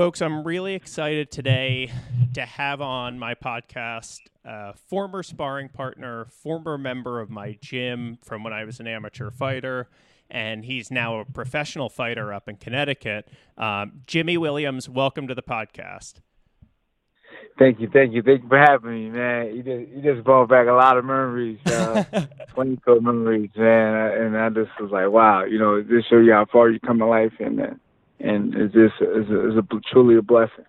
Folks, I'm really excited today to have on my podcast a former sparring partner, former member of my gym from when I was an amateur fighter, and he's now a professional fighter up in Connecticut. Um, Jimmy Williams, welcome to the podcast. Thank you, thank you, thank you for having me, man. You just you just brought back a lot of memories, uh, twenty four memories, man. And I just was like, wow, you know, this show you how far you come in life, and uh, and just it's a, it's a truly a blessing.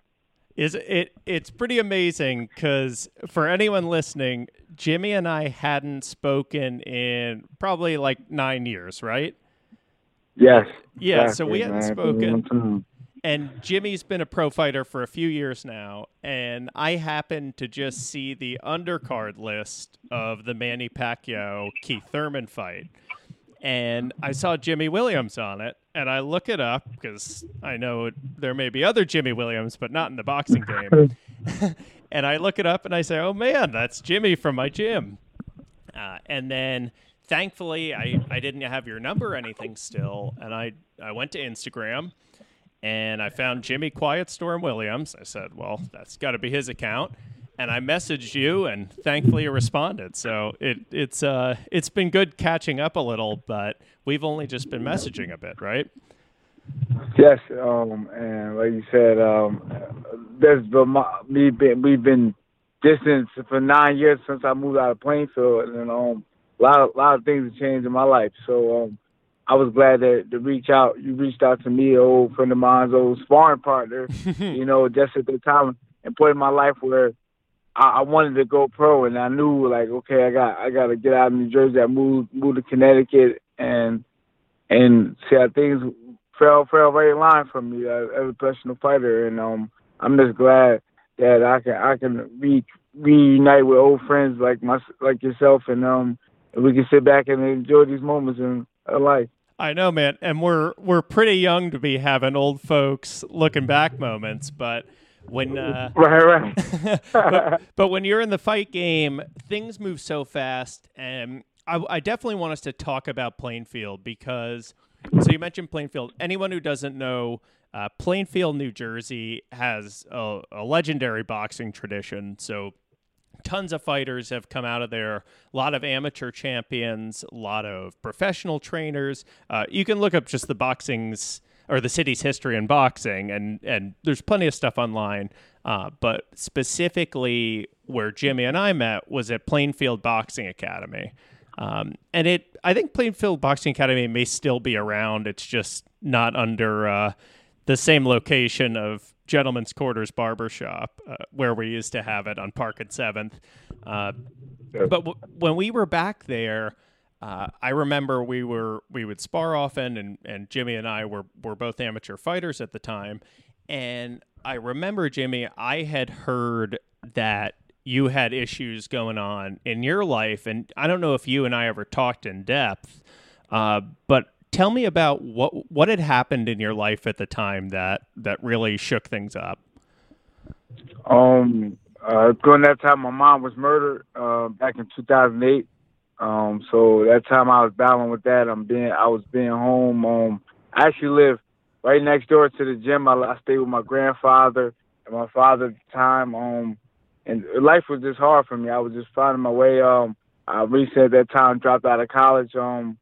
Is it? It's pretty amazing because for anyone listening, Jimmy and I hadn't spoken in probably like nine years, right? Yes. Yeah. Exactly, so we hadn't spoken. Mm-hmm. And Jimmy's been a pro fighter for a few years now, and I happened to just see the undercard list of the Manny Pacquiao Keith Thurman fight and I saw Jimmy Williams on it, and I look it up because I know there may be other Jimmy Williams, but not in the boxing game. and I look it up and I say, "Oh man, that's Jimmy from my gym." Uh, and then, thankfully, I I didn't have your number or anything still, and I I went to Instagram. And I found Jimmy Quiet Storm Williams. I said, "Well, that's got to be his account." And I messaged you, and thankfully you responded. So it it's uh it's been good catching up a little, but we've only just been messaging a bit, right? Yes, um, and like you said, um, there's been me been we've been distant for nine years since I moved out of Plainfield, and um, a lot of a lot of things have changed in my life. So um, I was glad that to reach out. You reached out to me, an old friend of mine's old sparring partner. you know, just at the time and point in my life where I, I wanted to go pro, and I knew like, okay, I got I got to get out of New Jersey. I moved moved to Connecticut, and and see how things fell fell right in line for me as, as a professional fighter, and um, I'm just glad that I can I can re, reunite with old friends like my like yourself, and um, we can sit back and enjoy these moments in life. I know, man, and we're we're pretty young to be having old folks looking back moments, but when uh, right, right. but, but, when you're in the fight game, things move so fast, and I, I definitely want us to talk about Plainfield because. So you mentioned Plainfield. Anyone who doesn't know, uh, Plainfield, New Jersey, has a, a legendary boxing tradition. So tons of fighters have come out of there. A lot of amateur champions, a lot of professional trainers. Uh, you can look up just the boxing's or the city's history in boxing, and and there's plenty of stuff online. Uh, but specifically, where Jimmy and I met was at Plainfield Boxing Academy, um, and it I think Plainfield Boxing Academy may still be around. It's just not under uh, the same location of Gentleman's Quarters Barbershop, uh, where we used to have it on Park and Seventh. Uh, but w- when we were back there uh, I remember we were we would spar often, and and Jimmy and I were were both amateur fighters at the time, and I remember Jimmy, I had heard that you had issues going on in your life, and I don't know if you and I ever talked in depth, uh, but tell me about what what had happened in your life at the time that that really shook things up. Um, uh, during that time, my mom was murdered uh, back in 2008. Um, so that time I was battling with that. I'm being, I was being home. Um, I actually live right next door to the gym. I, I stayed with my grandfather and my father at the time. Um, and life was just hard for me. I was just finding my way. Um, I recently at that time dropped out of college. Um,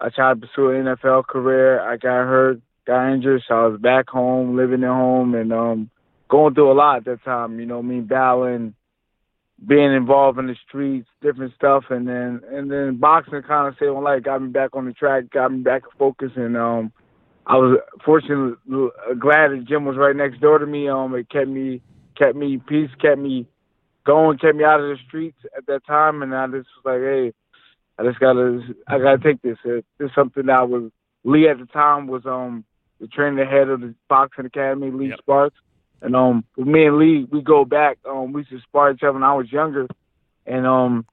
I tried to pursue an NFL career. I got hurt, got injured, so I was back home, living at home, and um, going through a lot at that time. You know, me battling being involved in the streets, different stuff, and then and then boxing kind of saved my life, got me back on the track, got me back focused, and um, I was fortunately glad the gym was right next door to me. Um, it kept me kept me peace, kept me going, kept me out of the streets at that time, and I just was like, hey, I just gotta I gotta take this. It, it's something that I was Lee at the time was um the trainer head of the boxing academy, Lee yep. Sparks. And um, me and Lee, we go back. Um, we used to spar each other when I was younger, and um,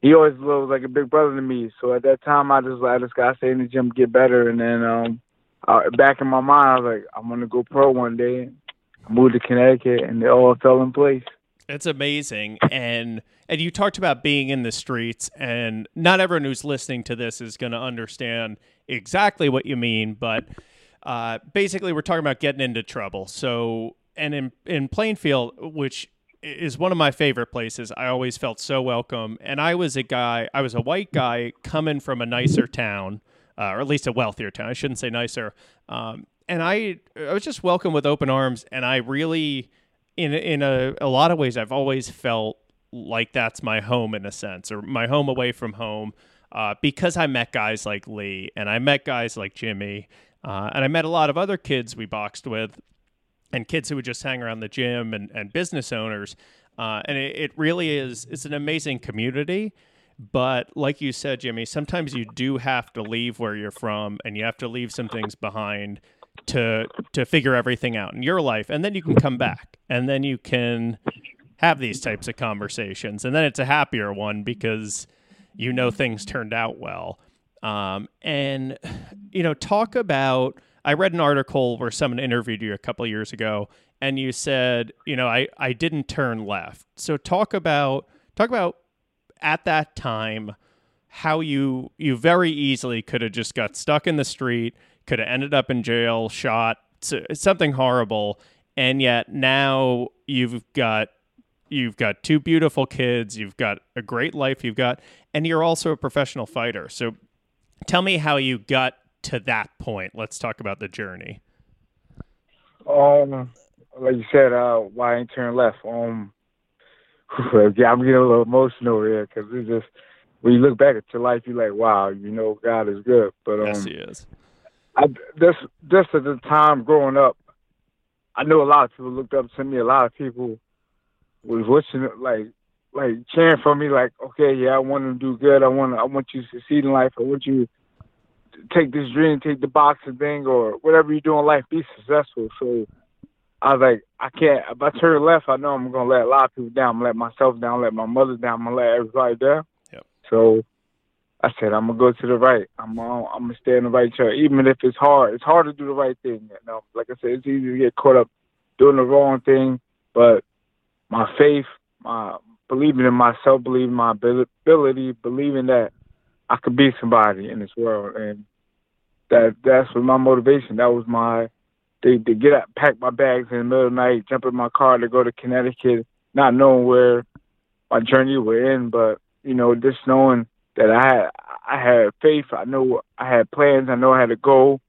he always was like a big brother to me. So at that time, I just I just gotta stay in the gym, get better, and then um, I, back in my mind, I was like, I'm gonna go pro one day. I moved to Connecticut, and it all fell in place. It's amazing, and and you talked about being in the streets, and not everyone who's listening to this is going to understand exactly what you mean, but uh, basically, we're talking about getting into trouble. So and in in Plainfield, which is one of my favorite places. I always felt so welcome, and I was a guy. I was a white guy coming from a nicer town, uh, or at least a wealthier town. I shouldn't say nicer. Um, and I, I was just welcome with open arms, and I really, in in a, a lot of ways, I've always felt like that's my home in a sense, or my home away from home, uh, because I met guys like Lee, and I met guys like Jimmy, uh, and I met a lot of other kids we boxed with and kids who would just hang around the gym and, and business owners. Uh, and it, it really is it's an amazing community. But like you said, Jimmy, sometimes you do have to leave where you're from and you have to leave some things behind to to figure everything out in your life. And then you can come back and then you can have these types of conversations. And then it's a happier one because you know things turned out well. Um, and you know, talk about I read an article where someone interviewed you a couple years ago, and you said, you know, I I didn't turn left. So talk about talk about at that time how you you very easily could have just got stuck in the street, could have ended up in jail, shot, something horrible, and yet now you've got you've got two beautiful kids, you've got a great life, you've got and you're also a professional fighter. So tell me how you got to that point. Let's talk about the journey. Um, like you said, uh, why I ain't turn left? Um, yeah, I'm getting a little emotional here because it's just when you look back at your life, you're like, wow, you know, God is good. But um, yes, He is. I, this, this at the time growing up, I know a lot of people looked up to me. A lot of people was wishing, like, like cheering for me, like, okay, yeah, I want to do good. I want, I want you to succeed in life. I want you take this dream, take the boxing thing, or whatever you do in life, be successful. So I was like, I can't. If I turn left, I know I'm gonna let a lot of people down. I'm gonna let myself down, let my mother down, I'm gonna let everybody down. Yep. So I said, I'm gonna go to the right. I'm uh, I'm gonna stay in the right chair, even if it's hard. It's hard to do the right thing. You know, like I said, it's easy to get caught up doing the wrong thing. But my faith, my believing in myself, believing in my ability, believing that I could be somebody in this world, and that that's was my motivation. That was my to, to get up, pack my bags in the middle of the night, jump in my car to go to Connecticut, not knowing where my journey would end, but you know, just knowing that I had I had faith. I know I had plans. I know I had a goal,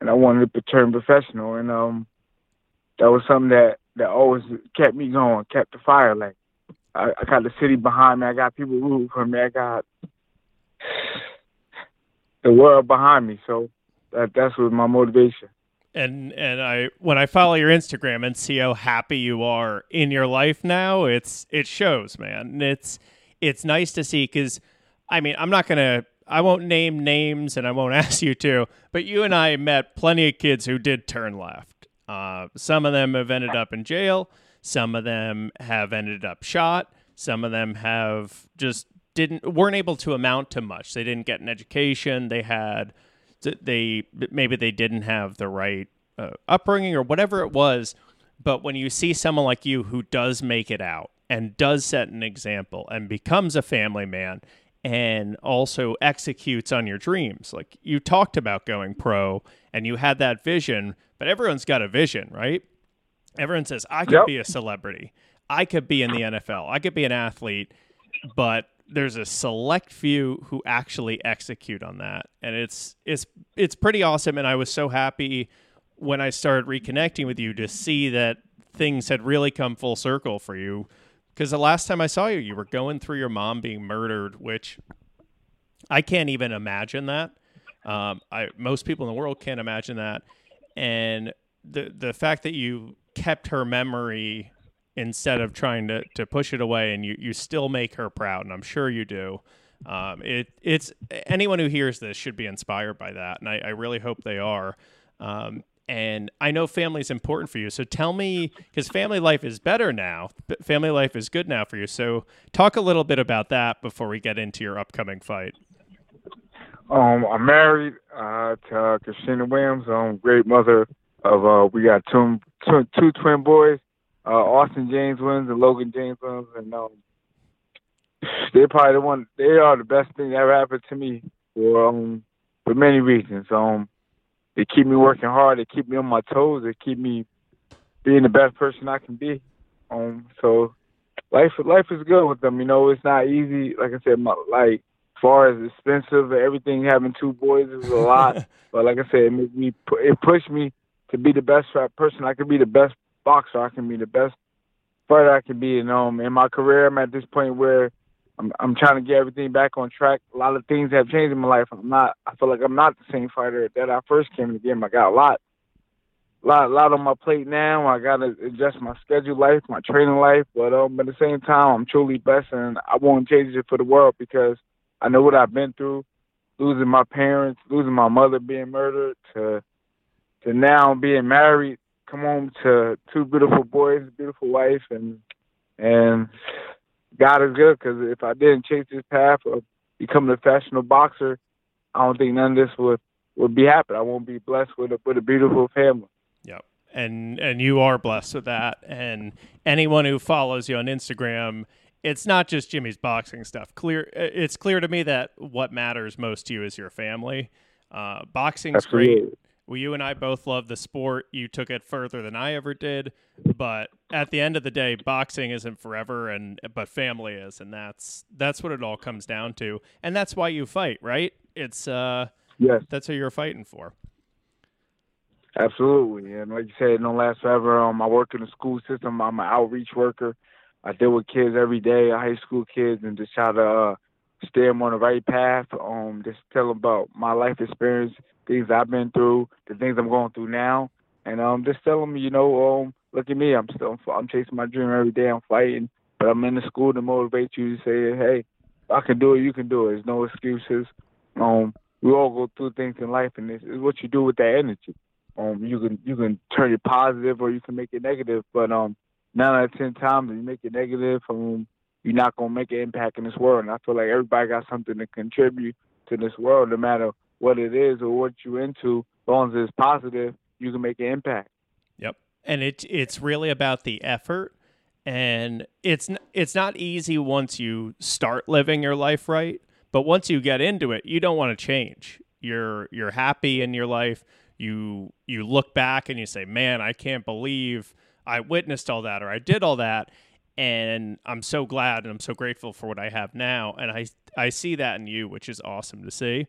and I wanted to turn professional. And um, that was something that that always kept me going, kept the fire. Like I, I got the city behind me. I got people rooting for me. I got the world behind me. So that that's was my motivation. And and I when I follow your Instagram and see how happy you are in your life now, it's it shows, man. And it's it's nice to see because I mean I'm not gonna I won't name names and I won't ask you to, but you and I met plenty of kids who did turn left. Uh, some of them have ended up in jail. Some of them have ended up shot. Some of them have just didn't weren't able to amount to much. They didn't get an education. They had they maybe they didn't have the right uh, upbringing or whatever it was. But when you see someone like you who does make it out and does set an example and becomes a family man and also executes on your dreams, like you talked about going pro and you had that vision, but everyone's got a vision, right? Everyone says, I could yep. be a celebrity. I could be in the NFL. I could be an athlete, but there's a select few who actually execute on that. And it's it's it's pretty awesome. And i was so happy when i started reconnecting with you to see that things had really come full circle for you. Because the last time i saw you you were going through your mom being murdered which i can't even imagine that. Um, I, most people in the world can't imagine that. And the the fact that you kept her memory instead of trying to, to push it away and you, you still make her proud and i'm sure you do. Um, it it's anyone who hears this should be inspired by that and i, I really hope they are. Um, and i know family is important for you so tell me because family life is better now family life is good now for you. So talk a little bit about that before we get into your upcoming fight. Um, I'm married uh, to uh, Christina Williams. Um, great mother of uh, we got two, two, two twin boys uh, Austin James wins and Logan James wins, and um, they're probably the one. They are the best thing that ever happened to me for um for many reasons. Um, they keep me working hard. They keep me on my toes. They keep me being the best person I can be. Um, so life life is good with them. You know, it's not easy. Like I said, my, like as far as expensive, everything having two boys is a lot. but like I said, it made me it pushed me to be the best type person. I could be the best boxer. I can be the best fighter I can be. And um, in my career, I'm at this point where I'm I'm trying to get everything back on track. A lot of things have changed in my life. I'm not. I feel like I'm not the same fighter that I first came in the game. I got a lot, lot, lot on my plate now. I got to adjust my schedule life, my training life. But um, at the same time, I'm truly blessed, and I won't change it for the world because I know what I've been through, losing my parents, losing my mother being murdered, to to now being married, come home to two beautiful boys, a beautiful wife, and and God is good because if I didn't chase this path of becoming a professional boxer, I don't think none of this would would be happening. I won't be blessed with a with a beautiful family. Yep. And and you are blessed with that. And anyone who follows you on Instagram, it's not just Jimmy's boxing stuff. Clear it's clear to me that what matters most to you is your family. Uh, boxing's Absolutely. great. Well, you and I both love the sport. You took it further than I ever did, but at the end of the day, boxing isn't forever, and but family is, and that's that's what it all comes down to, and that's why you fight, right? It's uh, yes, that's what you're fighting for. Absolutely, and like you said, it don't last forever. Um, I work in the school system. I'm an outreach worker. I deal with kids every day, high school kids, and just try to uh, steer them on the right path. Um, just tell them about my life experience things I've been through, the things I'm going through now, and um, just tell them, you know, um, look at me, I'm still, I'm chasing my dream every day, I'm fighting, but I'm in the school to motivate you to say, hey, I can do it, you can do it. There's no excuses. Um, we all go through things in life, and it's, it's what you do with that energy. Um, you can you can turn it positive or you can make it negative, but um, nine out of ten times you make it negative, um, you're not gonna make an impact in this world. And I feel like everybody got something to contribute to this world, no matter what it is or what you're into, as long as it's positive, you can make an impact. Yep, and it it's really about the effort, and it's it's not easy once you start living your life right, but once you get into it, you don't want to change. You're you're happy in your life. You you look back and you say, "Man, I can't believe I witnessed all that or I did all that." And I'm so glad and I'm so grateful for what I have now. And I I see that in you, which is awesome to see.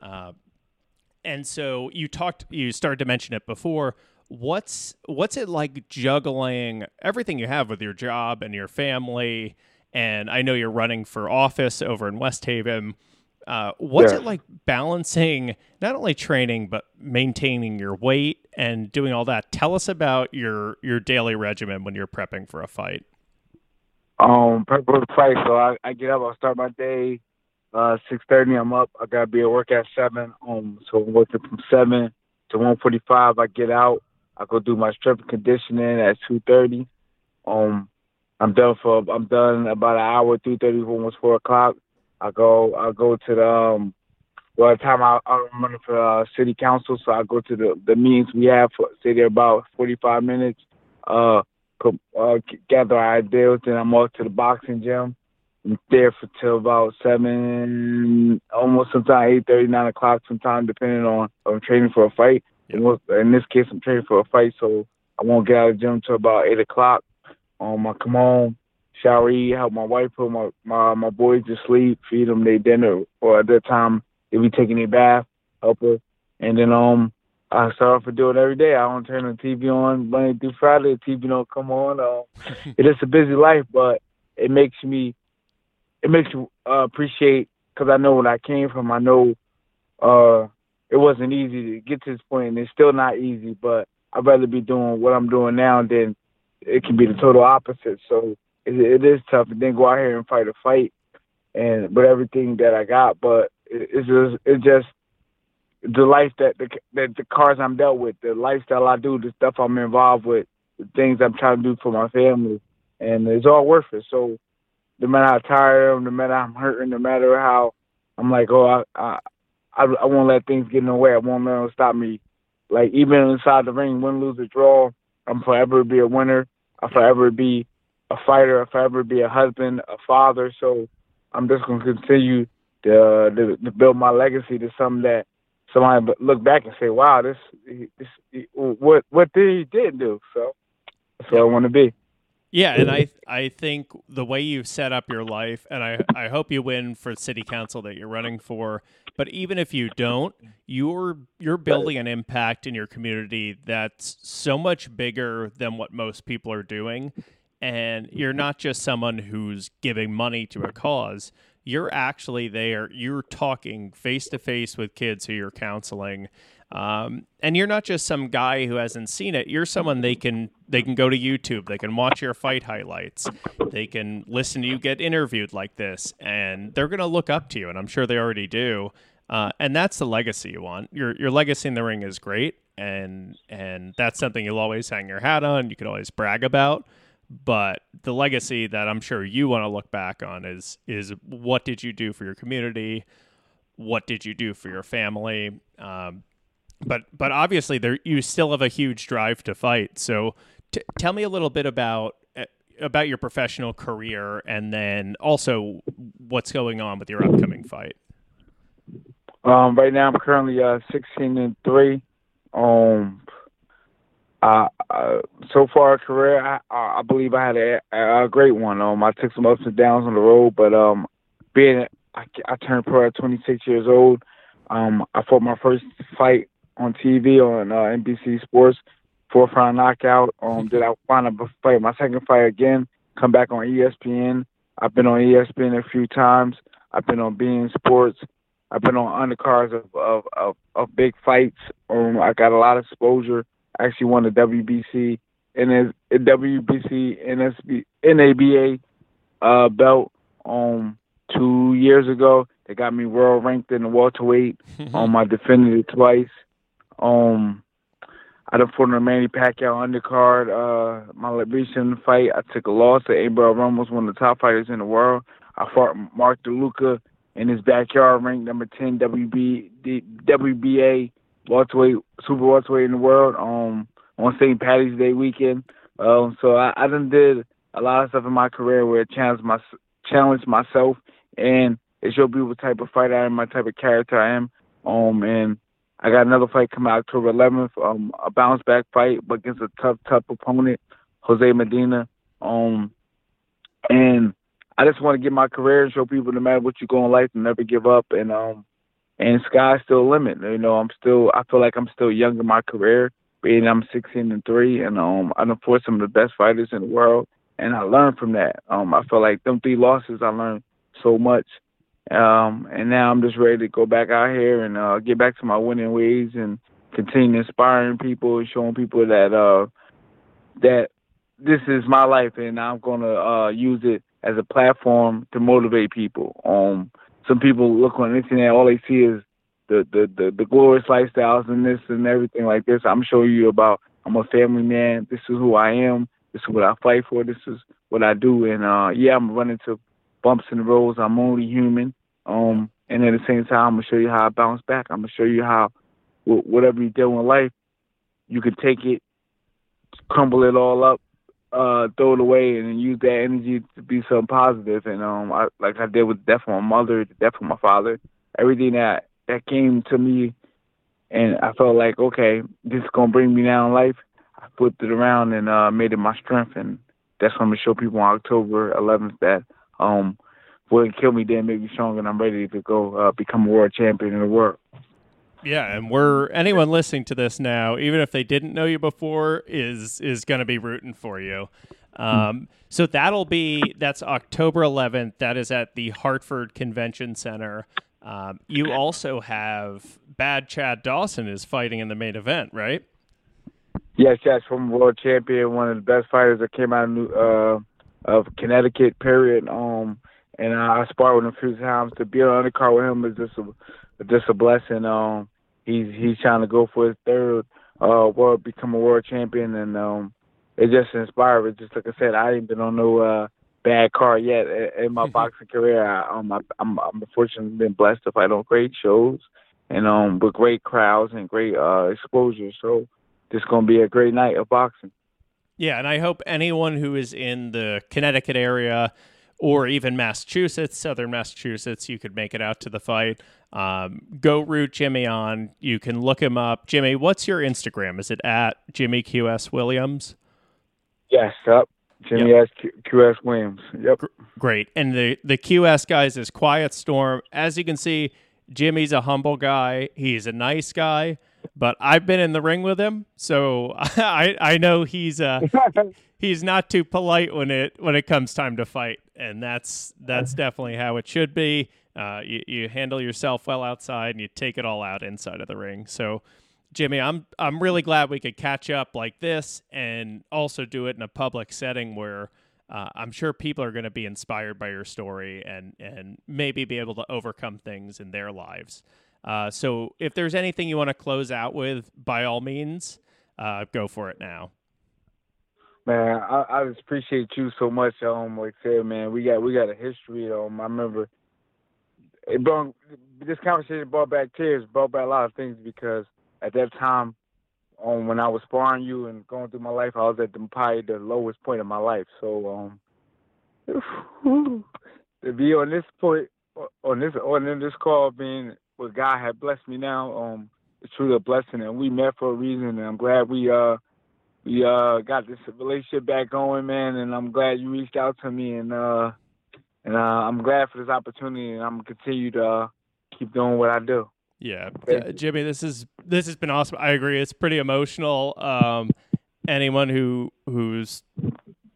Uh, and so you talked, you started to mention it before. What's what's it like juggling everything you have with your job and your family? And I know you're running for office over in West Haven. Uh, what's yeah. it like balancing not only training but maintaining your weight and doing all that? Tell us about your your daily regimen when you're prepping for a fight. Um, for fight. So I, I get up. I start my day uh, six thirty, I'm up. I gotta be at work at seven. Um, so I'm working from seven to one forty five. I get out. I go do my strength and conditioning at two thirty. Um, I'm done for. I'm done about an hour, three thirty, almost four o'clock. I go. I go to the. Um, well, the time I, I'm running for uh, city council, so I go to the the meetings we have. For, stay there about forty five minutes. Uh, uh, gather ideas, then I'm off to the boxing gym I'm there for till about seven, almost sometimes eight thirty, nine o'clock, sometime depending on I'm training for a fight. Yep. In this case, I'm training for a fight, so I won't get out of the gym till about eight o'clock. Um, I come home, shower, eat, help my wife put my my my boys to sleep, feed them their dinner, or at that time they be taking a bath, help her, and then um I start off to do it every day. I don't turn the TV on Monday through Friday. The TV don't come on. Uh, it is a busy life, but it makes me it makes you uh, appreciate because I know when I came from. I know uh, it wasn't easy to get to this point, and it's still not easy. But I'd rather be doing what I'm doing now than it can be the total opposite. So it, it is tough, and then go out here and fight a fight, and with everything that I got. But it, it's just it just the life that the that the cars I'm dealt with, the lifestyle I do, the stuff I'm involved with, the things I'm trying to do for my family, and it's all worth it. So no matter how tired I am, no matter how I'm hurting, no matter how I'm like, oh, I, I, I, won't let things get in the way. I won't let them stop me. Like even inside the ring, win, lose, or draw, I'm forever be a winner. I'll forever be a fighter. I'll forever be a husband, a father. So I'm just gonna continue to, to, to build my legacy to something that somebody look back and say, "Wow, this, this, what, what did he did do?" So That's I want to be. Yeah, and I I think the way you've set up your life, and I I hope you win for city council that you're running for. But even if you don't, you're you're building an impact in your community that's so much bigger than what most people are doing. And you're not just someone who's giving money to a cause. You're actually there. You're talking face to face with kids who you're counseling um, and you're not just some guy who hasn't seen it. You're someone they can they can go to YouTube, they can watch your fight highlights, they can listen to you get interviewed like this, and they're going to look up to you. And I'm sure they already do. Uh, and that's the legacy you want. Your your legacy in the ring is great, and and that's something you'll always hang your hat on. You can always brag about. But the legacy that I'm sure you want to look back on is is what did you do for your community? What did you do for your family? Um, but but obviously there you still have a huge drive to fight. So t- tell me a little bit about uh, about your professional career and then also what's going on with your upcoming fight. Um, right now I'm currently uh 16 and three. Um, so far career, I, I believe I had a, a great one. Um, I took some ups and downs on the road, but um, being I, I turned pro at 26 years old. Um, I fought my first fight on TV on uh, NBC Sports, fourth round knockout. Um, did I find a fight my second fight again? Come back on ESPN. I've been on ESPN a few times. I've been on beIN Sports. I've been on undercards of of, of, of big fights. Um, I got a lot of exposure. I actually won the WBC and WBC NSB NABA uh, belt um two years ago. They got me world ranked in the welterweight. um, I defended it twice. Um, I done fought in a Manny Pacquiao undercard. Uh, my recent fight, I took a loss to Abel Ramos, one of the top fighters in the world. I fought Mark DeLuca in his backyard, ranked number 10 WB, WBA welterweight, super welterweight in the world um, on St. Patty's Day weekend. Um, so I, I done did a lot of stuff in my career where it challenged, my, challenged myself and it showed people type of fighter I am, my type of character I am. Um, and I got another fight coming October 11th, um, a bounce back fight, but against a tough, tough opponent, Jose Medina. Um, and I just want to get my career and show people no matter what you go in life, never give up. And um, and sky's still the limit. You know, I'm still, I feel like I'm still young in my career, being I'm 16 and three, and um, I done fought some of the best fighters in the world, and I learned from that. Um, I feel like them three losses, I learned so much um, and now I'm just ready to go back out here and uh, get back to my winning ways and continue inspiring people and showing people that uh, that this is my life and I'm gonna uh, use it as a platform to motivate people. Um, some people look on the internet, all they see is the, the, the, the glorious lifestyles and this and everything like this. I'm showing you about I'm a family man. This is who I am. This is what I fight for. This is what I do. And uh, yeah, I'm running to bumps the roads. I'm only human. Um, and at the same time, I'm gonna show you how I bounce back. I'm gonna show you how whatever you deal in life, you can take it, crumble it all up, uh, throw it away, and use that energy to be something positive. And um, I, like I did with the death of my mother, the death of my father, everything that that came to me, and I felt like okay, this is gonna bring me down in life. I flipped it around and uh, made it my strength, and that's what I'm gonna show people on October 11th that um wouldn't kill me, then make me stronger, and I'm ready to go uh, become a world champion in the world. Yeah, and we're anyone listening to this now, even if they didn't know you before, is is going to be rooting for you. Um, so that'll be that's October 11th. That is at the Hartford Convention Center. Um, you also have Bad Chad Dawson is fighting in the main event, right? Yes, yes, from world champion, one of the best fighters that came out of, uh, of Connecticut. Period. Um, and I, I sparred with him a few times. To be on the undercard with him is just a just a blessing. Um, he's he's trying to go for his third uh world, become a world champion, and um, it just inspired. Just like I said, I ain't been on no uh bad card yet in my boxing career. I, um, I, I'm I'm fortunately been blessed to fight on great shows and um with great crowds and great uh exposure. So this gonna be a great night of boxing. Yeah, and I hope anyone who is in the Connecticut area or even Massachusetts, Southern Massachusetts, you could make it out to the fight. Um, go root Jimmy on. You can look him up. Jimmy, what's your Instagram? Is it at Jimmy QS Williams? Yes, up. Jimmy yep. S. QS Williams. Yep. Great. And the the QS guys is Quiet Storm. As you can see, Jimmy's a humble guy. He's a nice guy, but I've been in the ring with him, so I I know he's uh he's not too polite when it when it comes time to fight, and that's that's definitely how it should be. Uh, you, you handle yourself well outside, and you take it all out inside of the ring. So, Jimmy, I'm I'm really glad we could catch up like this, and also do it in a public setting where uh, I'm sure people are going to be inspired by your story and and maybe be able to overcome things in their lives. Uh, so, if there's anything you want to close out with, by all means, uh, go for it now. Man, I, I just appreciate you so much. Um, like I said, man, we got we got a history. Um, I remember it brought this conversation brought back tears, brought back a lot of things because at that time, um, when I was sparring you and going through my life, I was at the probably the lowest point of my life. So um, to be on this point, on this on this call, being what God had blessed me now, um, it's truly a blessing, and we met for a reason, and I'm glad we uh we uh got this relationship back going, man, and I'm glad you reached out to me and uh and uh, I'm glad for this opportunity, and I'm gonna continue to uh, keep doing what I do. Yeah, uh, Jimmy, this is this has been awesome. I agree. It's pretty emotional. Um, anyone who who's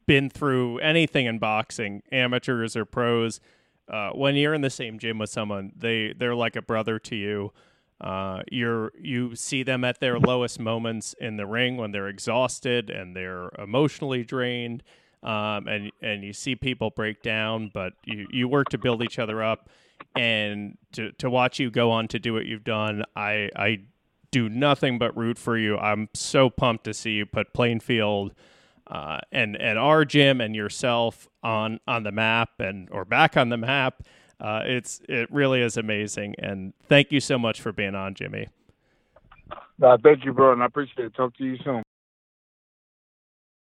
been through anything in boxing, amateurs or pros, uh, when you're in the same gym with someone, they they're like a brother to you. Uh, you're you see them at their lowest moments in the ring when they're exhausted and they're emotionally drained um, and and you see people break down, but you, you work to build each other up, and to to watch you go on to do what you've done, I I do nothing but root for you. I'm so pumped to see you put Plainfield. Uh, and and our gym and yourself on on the map and or back on the map, uh, it's it really is amazing. And thank you so much for being on, Jimmy. Uh, thank you, bro, and I appreciate it. Talk to you soon.